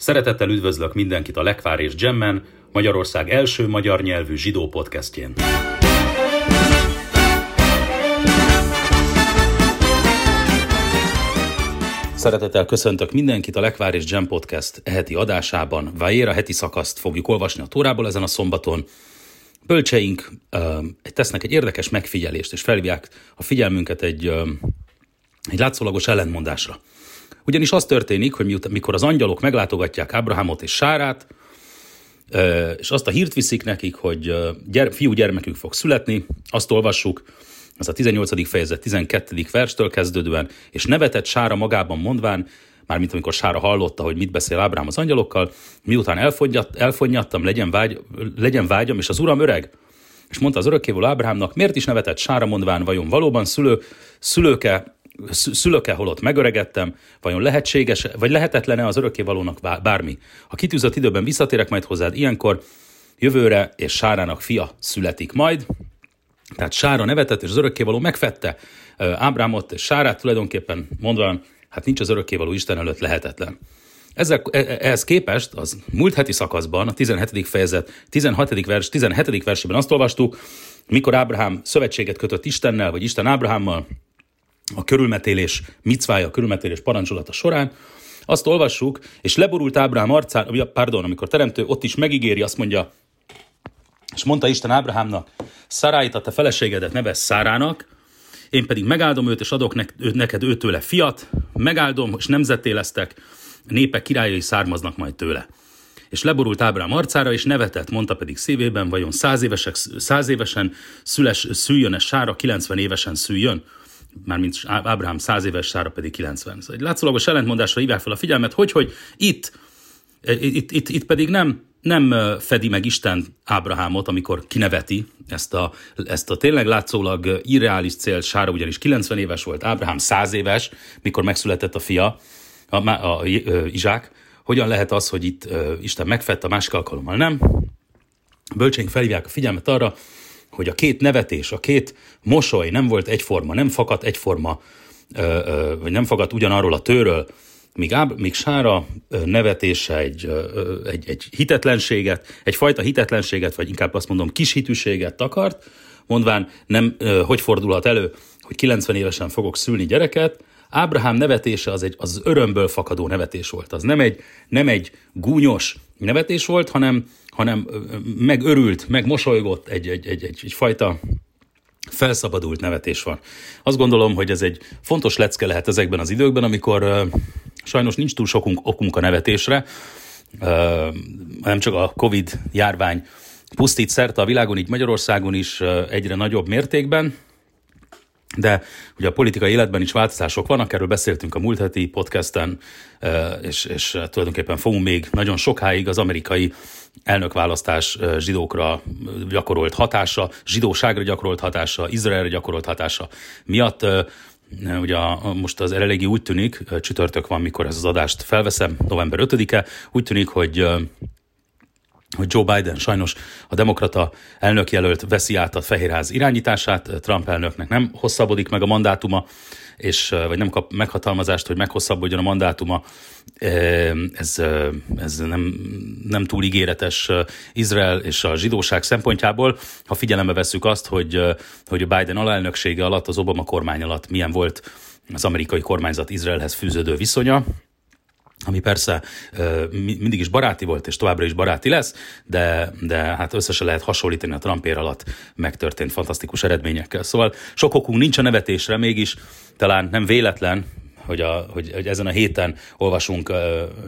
Szeretettel üdvözlök mindenkit a Lekvár és Gemmen, Magyarország első magyar nyelvű zsidó podcastjén. Szeretettel köszöntök mindenkit a Lekvár és Gem Podcast heti adásában. Vájéra heti szakaszt fogjuk olvasni a Tórából ezen a szombaton. Bölcseink uh, tesznek egy érdekes megfigyelést, és felhívják a figyelmünket egy, uh, egy látszólagos ellentmondásra. Ugyanis az történik, hogy miután, mikor az angyalok meglátogatják Ábrahámot és Sárát, és azt a hírt viszik nekik, hogy gyere, fiú gyermekük fog születni, azt olvassuk, ez a 18. fejezet 12. verstől kezdődően, és nevetett Sára magában mondván, mármint amikor Sára hallotta, hogy mit beszél Ábrám az angyalokkal, miután elfonnyat, elfonnyattam, legyen, vágy, legyen vágyam, és az uram öreg. És mondta az örökkévaló Ábrámnak, miért is nevetett Sára mondván, vajon valóban szülő, szülőke szülöke holott megöregettem, vajon lehetséges, vagy lehetetlen-e az örökkévalónak bármi? A kitűzött időben visszatérek majd hozzád ilyenkor, jövőre és Sárának fia születik majd. Tehát Sára nevetett, és az örökkévaló megfette Ábrámot, és Sárát tulajdonképpen mondva, hát nincs az örökkévaló Isten előtt lehetetlen. Ezzel, e, e, ehhez képest az múlt heti szakaszban, a 17. fejezet 16. vers, 17. versében azt olvastuk, mikor Ábrahám szövetséget kötött Istennel, vagy Isten Ábrahámmal, a körülmetélés micvája, a körülmetélés parancsolata során, azt olvassuk, és leborult Ábrahám arcán, pardon, amikor teremtő ott is megígéri, azt mondja, és mondta Isten Ábrahámnak, Szaráit, a te feleségedet nevez Szárának, én pedig megáldom őt, és adok neked őtőle fiat, megáldom, és nemzetté lesztek, népek királyai származnak majd tőle. És leborult Ábrám arcára, és nevetett, mondta pedig szívében, vajon száz, évesek, száz évesen szüles, szüljön-e Sára, 90 évesen szüljön? mármint Ábrahám 100 éves, Sára pedig 90. Szóval egy látszólagos ellentmondásra hívják fel a figyelmet, hogy, hogy itt, itt, itt, itt pedig nem, nem fedi meg Isten Ábrahámot, amikor kineveti ezt a, ezt a tényleg látszólag irreális cél. Sára ugyanis 90 éves volt, Ábrahám 100 éves, mikor megszületett a fia, a, a, a, Izsák. Hogyan lehet az, hogy itt Isten megfett, a másik alkalommal nem? Bölcsénk felhívják a figyelmet arra, hogy a két nevetés, a két mosoly nem volt egyforma, nem fakadt egyforma, vagy nem fakadt ugyanarról a tőről, míg, Áb, míg Sára nevetése egy, egy, egy hitetlenséget, egyfajta hitetlenséget, vagy inkább azt mondom kis hitűséget takart, mondván nem, hogy fordulhat elő, hogy 90 évesen fogok szülni gyereket, Ábrahám nevetése az egy az örömből fakadó nevetés volt. Az nem egy, nem egy gúnyos nevetés volt, hanem hanem megörült, megmosolygott, egy, egy, egy, egy, egy fajta felszabadult nevetés van. Azt gondolom, hogy ez egy fontos lecke lehet ezekben az időkben, amikor sajnos nincs túl sokunk okunk a nevetésre, nem csak a Covid járvány pusztít szerte a világon, így Magyarországon is egyre nagyobb mértékben, de ugye a politikai életben is változások vannak, erről beszéltünk a múlt heti podcasten, és, és tulajdonképpen fogunk még nagyon sokáig az amerikai elnökválasztás zsidókra gyakorolt hatása, zsidóságra gyakorolt hatása, Izraelre gyakorolt hatása miatt Ugye most az eléggé úgy tűnik, csütörtök van, mikor ez az adást felveszem, november 5-e, úgy tűnik, hogy hogy Joe Biden sajnos a demokrata elnökjelölt veszi át a Fehérház irányítását, Trump elnöknek nem hosszabbodik meg a mandátuma, és, vagy nem kap meghatalmazást, hogy meghosszabbodjon a mandátuma. Ez, ez nem, nem túl ígéretes Izrael és a zsidóság szempontjából, ha figyelembe vesszük azt, hogy, hogy a Biden alelnöksége alatt, az Obama kormány alatt milyen volt az amerikai kormányzat Izraelhez fűződő viszonya, ami persze mindig is baráti volt, és továbbra is baráti lesz, de, de hát összesen lehet hasonlítani a Trumpér alatt megtörtént fantasztikus eredményekkel. Szóval sok okunk nincs a nevetésre, mégis talán nem véletlen, hogy, a, hogy, hogy ezen a héten olvasunk uh,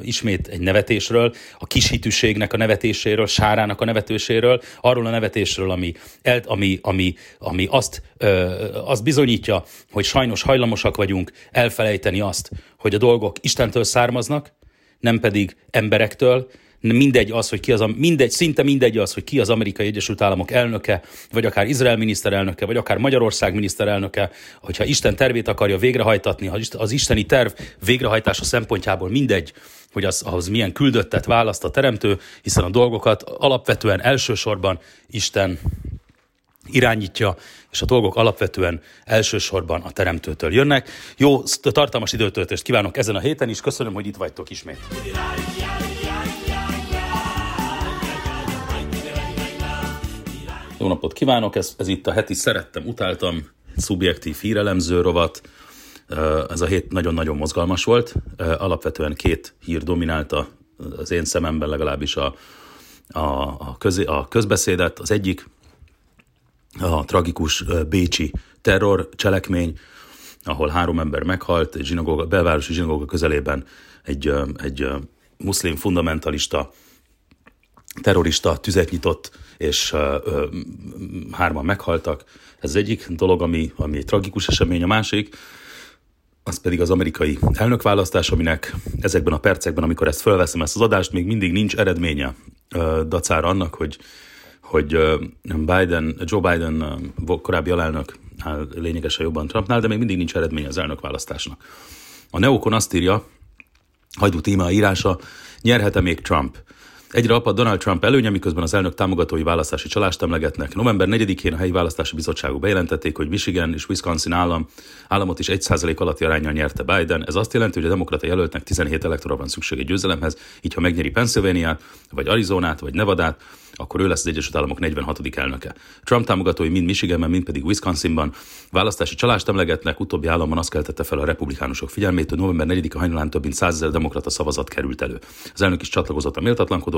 ismét egy nevetésről, a kishitűségnek a nevetéséről, Sárának a nevetéséről, arról a nevetésről, ami, el, ami, ami, ami azt, uh, azt bizonyítja, hogy sajnos hajlamosak vagyunk elfelejteni azt, hogy a dolgok Istentől származnak, nem pedig emberektől, mindegy az, hogy ki az, mindegy, szinte mindegy az, hogy ki az Amerikai Egyesült Államok elnöke, vagy akár Izrael miniszterelnöke, vagy akár Magyarország miniszterelnöke, hogyha Isten tervét akarja végrehajtatni, az isteni terv végrehajtása szempontjából mindegy, hogy az, ahhoz milyen küldöttet választ a teremtő, hiszen a dolgokat alapvetően elsősorban Isten irányítja, és a dolgok alapvetően elsősorban a teremtőtől jönnek. Jó, tartalmas időtöltést kívánok ezen a héten is, köszönöm, hogy itt vagytok ismét. Jó napot kívánok, ez, ez itt a heti Szerettem, Utáltam szubjektív hírelemző rovat. Ez a hét nagyon-nagyon mozgalmas volt. Alapvetően két hír dominálta az én szememben legalábbis a, a, a, közé, a közbeszédet. Az egyik a tragikus bécsi terror cselekmény, ahol három ember meghalt, egy zsinagóga, belvárosi zsinagóga közelében egy, egy muszlim fundamentalista terrorista tüzet nyitott, és hárman meghaltak. Ez egyik dolog, ami, ami egy tragikus esemény. A másik, az pedig az amerikai elnökválasztás, aminek ezekben a percekben, amikor ezt felveszem, ezt az adást, még mindig nincs eredménye dacára annak, hogy, hogy Biden, Joe Biden korábbi alelnök áll lényegesen jobban Trumpnál, de még mindig nincs eredménye az elnökválasztásnak. A Neokon azt írja, hajdú téma írása, nyerhet-e még Trump? Egyre apad Donald Trump előnye, miközben az elnök támogatói választási csalást emlegetnek. November 4-én a helyi választási bizottságok bejelentették, hogy Michigan és Wisconsin állam, államot is 1% alatti arányjal nyerte Biden. Ez azt jelenti, hogy a demokrata jelöltnek 17 elektora van szüksége győzelemhez, így ha megnyeri Pennsylvania, vagy Arizonát, vagy Nevadát, akkor ő lesz az Egyesült Államok 46. elnöke. Trump támogatói mind Michiganben, mind pedig Wisconsinban választási csalást emlegetnek, utóbbi államban azt keltette fel a republikánusok figyelmét, hogy november 4-a hajnalán több mint 100 demokrata szavazat került elő. Az elnök is csatlakozott a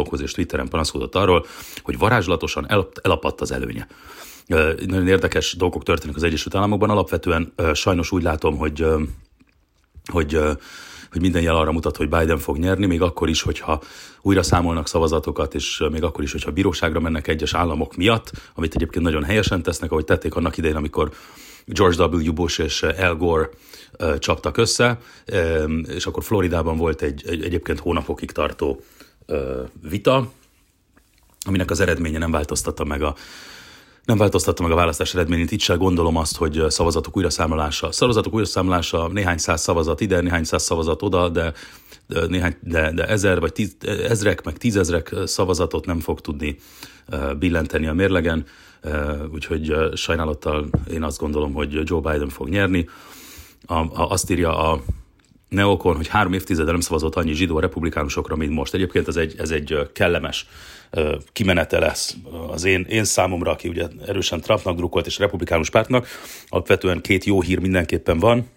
méltatlankodókhoz, és Twitteren panaszkodott arról, hogy varázslatosan el, elapadt az előnye. Nagyon érdekes dolgok történnek az Egyesült Államokban. Alapvetően sajnos úgy látom, hogy hogy hogy minden jel arra mutat, hogy Biden fog nyerni, még akkor is, hogyha újra számolnak szavazatokat, és még akkor is, hogyha bíróságra mennek egyes államok miatt, amit egyébként nagyon helyesen tesznek, ahogy tették annak idején, amikor George W. Bush és Al Gore csaptak össze, és akkor Floridában volt egy, egy egyébként hónapokig tartó vita, aminek az eredménye nem változtatta meg a nem változtatta meg a választás eredményét. Itt sem gondolom azt, hogy szavazatok újraszámlása. Szavazatok újraszámlása, néhány száz szavazat ide, néhány száz szavazat oda, de, de, néhány, de, de ezer vagy tíz, ezrek, meg tízezrek szavazatot nem fog tudni billenteni a mérlegen. Úgyhogy sajnálattal én azt gondolom, hogy Joe Biden fog nyerni. A, a, azt írja a Neokon, hogy három évtizede nem szavazott annyi zsidó a republikánusokra, mint most. Egyébként ez egy, ez egy kellemes kimenete lesz az én, én számomra, aki ugye erősen Trumpnak drukkolt és republikánus pártnak. Alapvetően két jó hír mindenképpen van.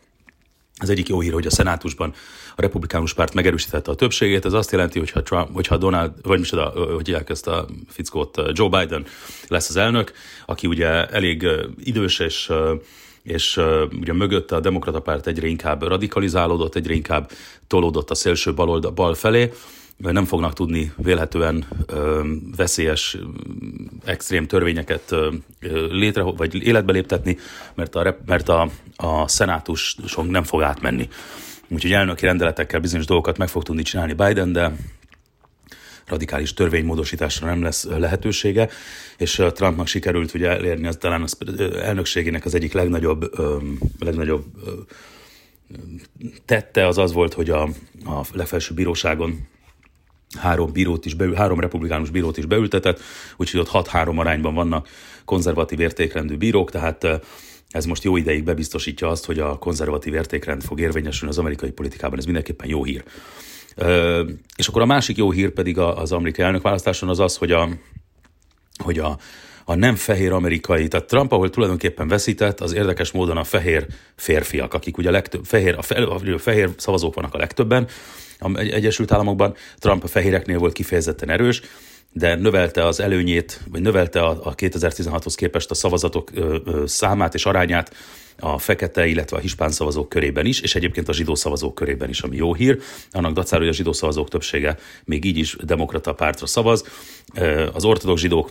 Az egyik jó hír, hogy a szenátusban a republikánus párt megerősítette a többségét. Ez azt jelenti, hogyha, Trump, hogyha Donald, vagy micsoda, hogy hívják ezt a fickót, Joe Biden lesz az elnök, aki ugye elég idős és és ugye mögötte a demokrata párt egyre inkább radikalizálódott, egyre inkább tolódott a szélső baloldal bal felé, nem fognak tudni vélhetően veszélyes, extrém törvényeket létre, vagy életbe léptetni, mert a, mert a, a szenátuson nem fog átmenni. Úgyhogy elnöki rendeletekkel bizonyos dolgokat meg fog tudni csinálni Biden, de radikális törvénymódosításra nem lesz lehetősége, és Trumpnak sikerült ugye elérni az talán az elnökségének az egyik legnagyobb, legnagyobb tette az az volt, hogy a, a legfelsőbb bíróságon három bírót is beül, három republikánus bírót is beültetett, úgyhogy ott 6-3 arányban vannak konzervatív értékrendű bírók, tehát ez most jó ideig bebiztosítja azt, hogy a konzervatív értékrend fog érvényesülni az amerikai politikában, ez mindenképpen jó hír. És akkor a másik jó hír pedig az amerikai elnökválasztáson az az, hogy a, hogy a, a nem fehér amerikai, tehát Trump, ahol tulajdonképpen veszített, az érdekes módon a fehér férfiak, akik ugye a legtöbb, fehér, a, fe, a fehér szavazók vannak a legtöbben, a Egyesült Államokban. Trump a fehéreknél volt kifejezetten erős, de növelte az előnyét, vagy növelte a, a 2016-hoz képest a szavazatok számát és arányát a fekete, illetve a hispán szavazók körében is, és egyébként a zsidó szavazók körében is, ami jó hír. Annak dacára, hogy a zsidó szavazók többsége még így is demokrata pártra szavaz. Az ortodox zsidók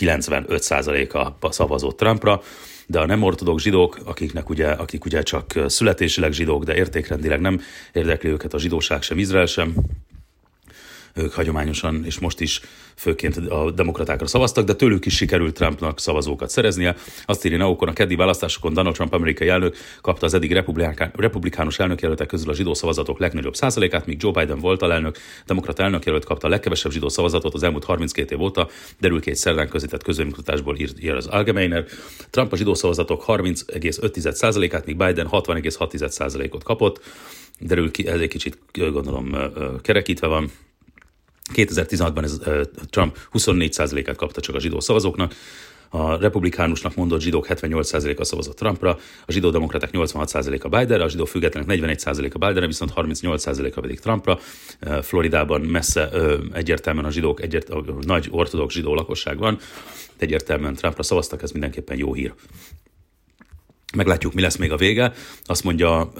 95%-a szavazott Trumpra, de a nem ortodox zsidók, akiknek ugye, akik ugye csak születésileg zsidók, de értékrendileg nem érdekli őket a zsidóság sem, Izrael sem, ők hagyományosan és most is főként a demokratákra szavaztak, de tőlük is sikerült Trumpnak szavazókat szereznie. Azt írja Neokon, a keddi választásokon Donald Trump amerikai elnök kapta az eddig republikánus elnökjelöltek közül a zsidó szavazatok legnagyobb százalékát, míg Joe Biden volt elnök, demokrata elnökjelölt kapta a legkevesebb zsidó szavazatot az elmúlt 32 év óta, derül ki egy szerdán közített közönkutatásból ír az Allgemeiner. Trump a zsidó szavazatok 30,5%-át, míg Biden 60,6%-ot kapott. Derül ki, ez egy kicsit gondolom kerekítve van. 2016-ban ez, Trump 24%-át kapta csak a zsidó szavazóknak, a republikánusnak mondott zsidók 78%-a szavazott Trumpra, a zsidó demokraták 86%-a Bidenre, a zsidó függetlenek 41%-a Bidenre, viszont 38%-a pedig Trumpra. Floridában messze egyértelműen a zsidók, egyért, a nagy ortodox zsidó lakosság van, egyértelműen Trumpra szavaztak, ez mindenképpen jó hír. Meglátjuk, mi lesz még a vége. Azt mondja,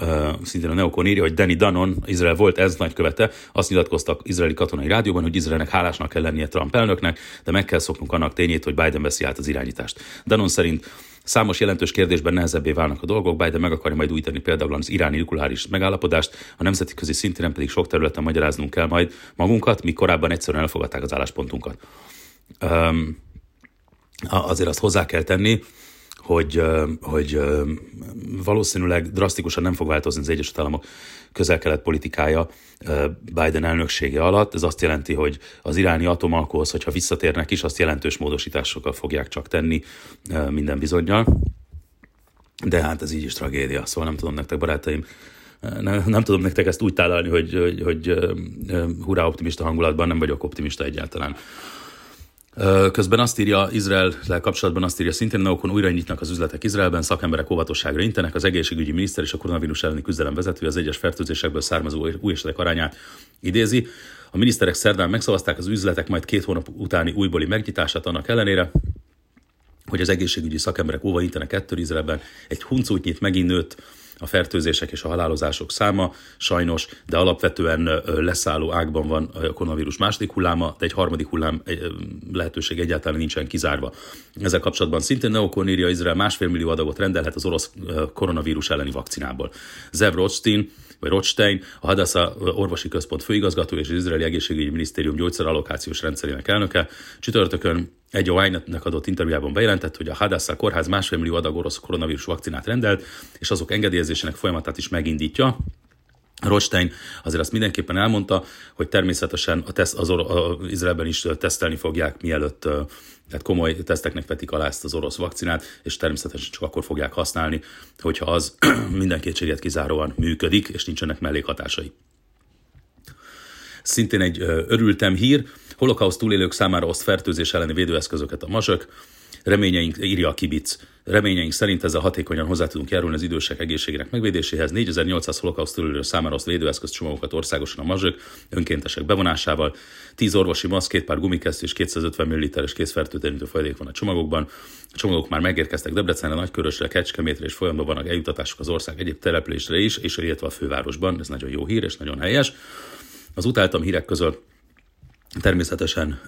szintén a Neokon írja, hogy Danny Danon, Izrael volt ez nagykövete, azt nyilatkoztak izraeli katonai rádióban, hogy Izraelnek hálásnak kell lennie Trump elnöknek, de meg kell szoknunk annak tényét, hogy Biden veszi át az irányítást. Danon szerint Számos jelentős kérdésben nehezebbé válnak a dolgok, Biden meg akarja majd újítani például az iráni nukleáris megállapodást, a nemzeti közi szintéren pedig sok területen magyaráznunk kell majd magunkat, mi korábban egyszerűen elfogadták az álláspontunkat. Um, azért azt hozzá kell tenni, hogy, hogy valószínűleg drasztikusan nem fog változni az Egyesült Államok közel-kelet politikája Biden elnöksége alatt. Ez azt jelenti, hogy az iráni atomalkohoz, hogyha visszatérnek is, azt jelentős módosításokkal fogják csak tenni minden bizonyal. De hát ez így is tragédia, szóval nem tudom nektek, barátaim, nem, nem tudom nektek ezt úgy tálalni, hogy, hogy, hogy hurrá optimista hangulatban nem vagyok optimista egyáltalán. Közben azt írja Izrael kapcsolatban, azt írja szintén Neokon újra nyitnak az üzletek Izraelben, szakemberek óvatosságra intenek, az egészségügyi miniszter és a koronavírus elleni küzdelem vezető az egyes fertőzésekből származó új esetek arányát idézi. A miniszterek szerdán megszavazták az üzletek majd két hónap utáni újbóli megnyitását annak ellenére, hogy az egészségügyi szakemberek óva intenek ettől Izraelben. Egy huncútnyit megint nőtt a fertőzések és a halálozások száma, sajnos, de alapvetően leszálló ágban van a koronavírus második hulláma, de egy harmadik hullám lehetőség egyáltalán nincsen kizárva. Ezzel kapcsolatban szintén Neokon írja, Izrael másfél millió adagot rendelhet az orosz koronavírus elleni vakcinából. Zev Rothstein, vagy Rothstein, a Hadassah orvosi központ főigazgató és az izraeli egészségügyi minisztérium gyógyszerallokációs rendszerének elnöke csütörtökön egy a Wine-nek adott interjújában bejelentett, hogy a Hadassah kórház másfél millió adag orosz koronavírus vakcinát rendelt, és azok engedélyezésének folyamatát is megindítja. Rothstein azért azt mindenképpen elmondta, hogy természetesen a teszt, az, az Izraelben is tesztelni fogják, mielőtt tehát komoly teszteknek vetik alá ezt az orosz vakcinát, és természetesen csak akkor fogják használni, hogyha az minden kétséget kizáróan működik, és nincsenek mellékhatásai. Szintén egy örültem hír, holokauszt túlélők számára oszt fertőzés elleni védőeszközöket a mazsök, Reményeink, írja a kibic, reményeink szerint ezzel hatékonyan hozzá tudunk járulni az idősek egészségének megvédéséhez. 4800 holokauszt túlélő számára azt védőeszköz csomagokat országosan a mazsök önkéntesek bevonásával. 10 orvosi maszk, két pár gumikesztyű és 250 ml-es készfertőtlenítő folyadék van a csomagokban. A csomagok már megérkeztek Debrecenre, Nagykörösre, Kecskemétre és folyamban vannak eljutatások az ország egyéb településre is, és illetve a fővárosban. Ez nagyon jó hír és nagyon helyes. Az utáltam hírek között Természetesen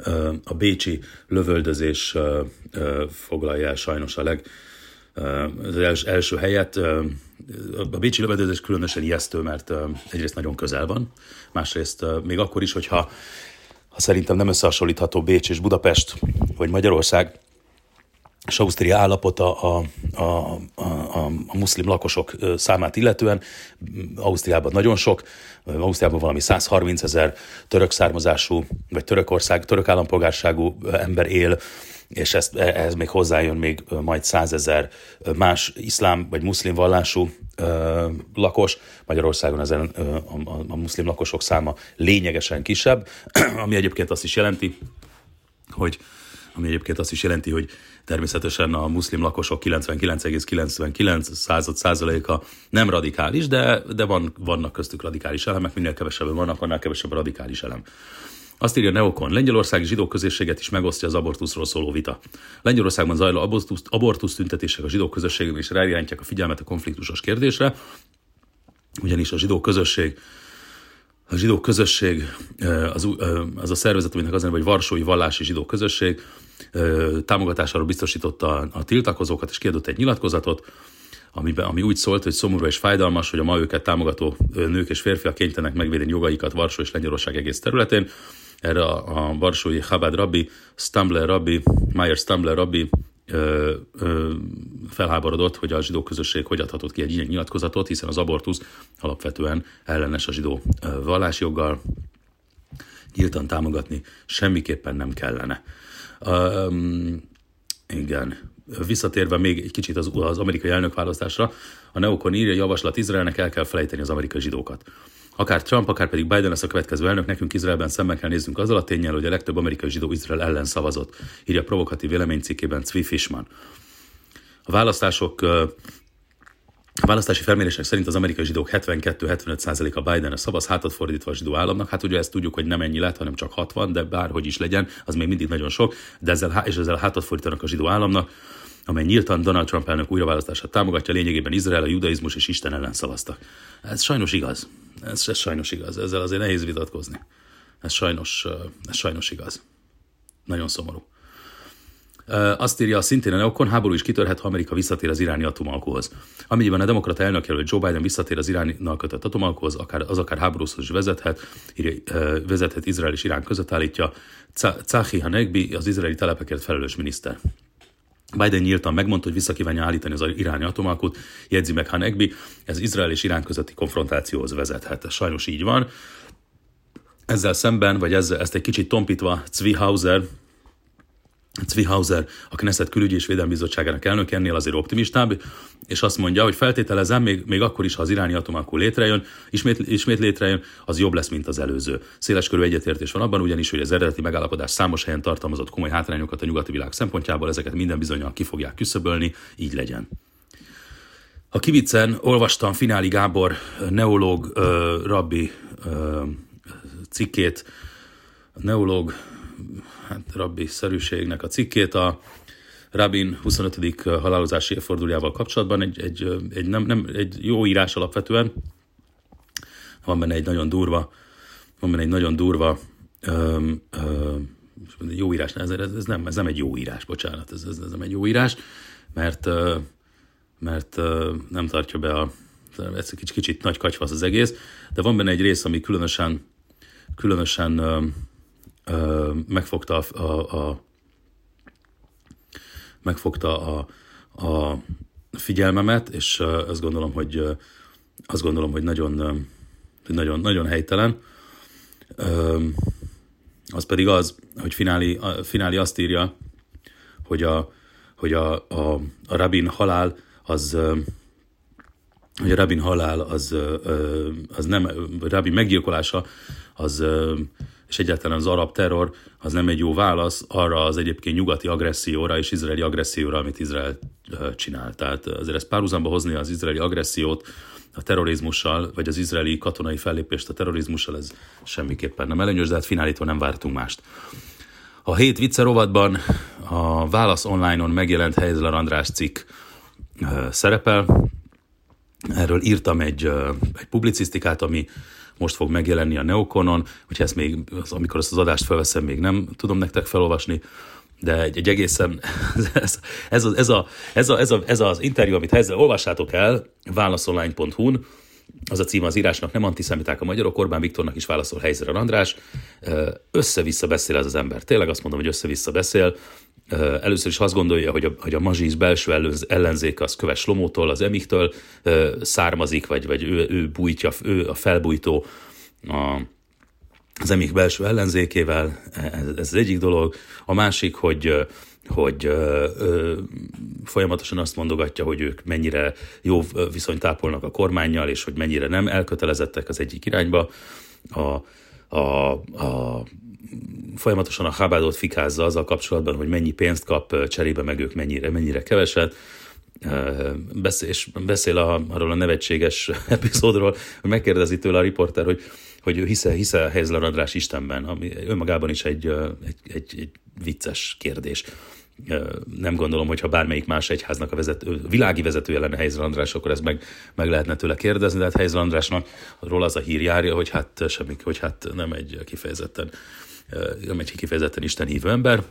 a bécsi lövöldözés foglalja el sajnos a leg, az első helyet. A bécsi lövöldözés különösen ijesztő, mert egyrészt nagyon közel van, másrészt még akkor is, hogyha ha szerintem nem összehasonlítható Bécs és Budapest, vagy Magyarország, és Ausztria állapota a, a, a, a, a muszlim lakosok számát illetően. Ausztriában nagyon sok, Ausztriában valami 130 ezer török származású, vagy Törökország, török állampolgárságú ember él, és ezt, ehhez még hozzájön még majd százezer más iszlám vagy muszlim vallású ö, lakos. Magyarországon ezen ö, a, a, a muszlim lakosok száma lényegesen kisebb, ami egyébként azt is jelenti, hogy ami egyébként azt is jelenti, hogy természetesen a muszlim lakosok 99,99 század százaléka nem radikális, de, de van, vannak köztük radikális elemek, minél kevesebben vannak, annál kevesebb a radikális elem. Azt írja Neokon, Lengyelországi zsidó közösséget is megosztja az abortuszról szóló vita. Lengyelországban zajló abortusz, abortusz tüntetések a zsidó közösségben is ráirányítják a figyelmet a konfliktusos kérdésre, ugyanis a zsidó közösség a zsidó közösség, az, az a szervezet, aminek az hogy Varsói Vallási Zsidó Közösség támogatásáról biztosította a tiltakozókat, és kiadott egy nyilatkozatot, amiben, ami úgy szólt, hogy szomorú és fájdalmas, hogy a ma őket támogató nők és férfiak kénytelenek megvédeni jogaikat Varsó és Lengyelország egész területén. erre a, a Varsói Chabad rabbi, Stumbler rabbi, Meyer Stumbler rabbi ö, ö, felháborodott, hogy a zsidó közösség hogy adhatott ki egy ilyen nyilatkozatot, hiszen az abortusz alapvetően ellenes a zsidó vallásjoggal, nyíltan támogatni semmiképpen nem kellene. Um, igen. Visszatérve még egy kicsit az, az amerikai elnökválasztásra, a Neokon írja, javaslat Izraelnek el kell felejteni az amerikai zsidókat. Akár Trump, akár pedig Biden lesz a következő elnök, nekünk Izraelben szemben kell néznünk azzal a tényel, hogy a legtöbb amerikai zsidó Izrael ellen szavazott, írja provokatív véleménycikkében Cvi Fishman. A választások a választási felmérések szerint az amerikai zsidók 72-75%-a Bidenre szavaz, hátat fordítva a zsidó államnak. Hát ugye ezt tudjuk, hogy nem ennyi lett, hanem csak 60, de bárhogy is legyen, az még mindig nagyon sok, de ezzel, és ezzel hátat fordítanak a zsidó államnak, amely nyíltan Donald Trump elnök újraválasztását támogatja, lényegében Izrael, a judaizmus és Isten ellen szavaztak. Ez sajnos igaz. Ez, ez sajnos igaz. Ezzel azért nehéz vitatkozni. Ez sajnos, ez sajnos igaz. Nagyon szomorú. Azt írja szintén a Neokon, háború is kitörhet, ha Amerika visszatér az iráni atomalkóhoz. Amennyiben a demokrata elnökjelölt Joe Biden visszatér az iránnal kötött atomalkóhoz, akár, az akár háborúhoz is vezethet, írja, vezethet Izrael és Irán között állítja Cahi Hanegbi, az izraeli telepekért felelős miniszter. Biden nyíltan megmondta, hogy vissza kívánja állítani az iráni atomalkot, jegyzi meg Hanegbi, ez Izrael és Irán közötti konfrontációhoz vezethet. Ez sajnos így van. Ezzel szemben, vagy ezzel, ezt egy kicsit tompítva, Zvi Hauser, Zwihauser, a Knesset külügyi és védelmi bizottságának elnök ennél azért optimistább, és azt mondja, hogy feltételezem, még, még akkor is, ha az iráni atomalkú létrejön, ismét, ismét létrejön, az jobb lesz, mint az előző. Széles körű egyetértés van abban, ugyanis, hogy az eredeti megállapodás számos helyen tartalmazott komoly hátrányokat a nyugati világ szempontjából, ezeket minden bizonyal ki fogják küszöbölni, így legyen. A kivicen olvastam Fináli Gábor neológ uh, rabbi uh, cikkét, neológ hát rabbi szerűségnek a cikkét a Rabin 25. halálozási évfordulójával kapcsolatban. Egy, egy, egy, nem, nem, egy jó írás alapvetően. Van benne egy nagyon durva, van benne egy nagyon durva öm, öm, jó írás, ez, ez, nem, ez nem egy jó írás, bocsánat, ez, ez, ez nem egy jó írás, mert, mert nem tartja be a, ez egy kicsit, kicsit nagy kacsvasz az egész, de van benne egy rész, ami különösen, különösen megfogta a, a, a megfogta a, a figyelmemet, és azt gondolom, hogy azt gondolom, hogy nagyon, nagyon, nagyon helytelen. Az pedig az, hogy Fináli, Fináli azt írja, hogy a, hogy a, a, a rabin halál az hogy a rabin halál az, az nem, rabin meggyilkolása az és egyáltalán az arab terror az nem egy jó válasz arra az egyébként nyugati agresszióra és izraeli agresszióra, amit Izrael csinál. Tehát azért ezt párhuzamba hozni az izraeli agressziót a terrorizmussal, vagy az izraeli katonai fellépést a terrorizmussal, ez semmiképpen nem előnyös, de hát finálitól nem vártunk mást. A hét viccerovatban a Válasz online-on megjelent Helyzler András cikk szerepel. Erről írtam egy, egy publicisztikát, ami most fog megjelenni a Neokonon, hogyha ezt még, az, amikor ezt az adást felveszem, még nem tudom nektek felolvasni, de egy, egy egészen, ez, ez, ez, a, ez, a, ez, a, ez az interjú, amit ezzel olvassátok el, válaszonline.hu-n, az a címe az írásnak, nem antiszemiták a magyarok, Orbán Viktornak is válaszol Helyzer András. Össze-vissza beszél ez az ember. Tényleg azt mondom, hogy össze-vissza beszél. Először is azt gondolja, hogy a, hogy a mazsiz belső ellenzék az Köves Lomótól, az Emiktől származik, vagy, vagy ő, ő bújtja, ő a felbújtó a, az Emik belső ellenzékével, ez, ez az egyik dolog. A másik, hogy hogy ö, ö, folyamatosan azt mondogatja, hogy ők mennyire jó viszonyt tápolnak a kormányjal, és hogy mennyire nem elkötelezettek az egyik irányba. A, a, a folyamatosan a Habádot fikázza azzal kapcsolatban, hogy mennyi pénzt kap cserébe, meg ők mennyire, mennyire keveset. Beszél, és beszél a, arról a nevetséges epizódról, hogy megkérdezi tőle a riporter, hogy, hogy ő hisze, hisze Helyzler András Istenben, ami önmagában is egy, egy, egy, egy vicces kérdés. Nem gondolom, hogy ha bármelyik más egyháznak a vezető, világi vezetője lenne Helyzler András, akkor ez meg, meg lehetne tőle kérdezni, de hát Helyzler Andrásnak róla az a hír járja, hogy hát semmi, hogy hát nem egy kifejezetten nem egy kifejezetten Isten hívő ember,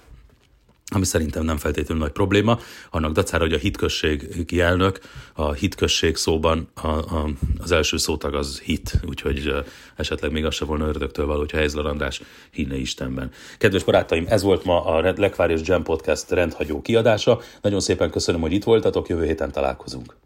ami szerintem nem feltétlenül nagy probléma, annak dacára, hogy a hitközség kielnök, a hitközség szóban a, a, az első szótag az hit, úgyhogy esetleg még az se volna ördögtől való, hogyha Heizler András hinne Istenben. Kedves barátaim, ez volt ma a Lekvár és Jam Podcast rendhagyó kiadása. Nagyon szépen köszönöm, hogy itt voltatok, jövő héten találkozunk.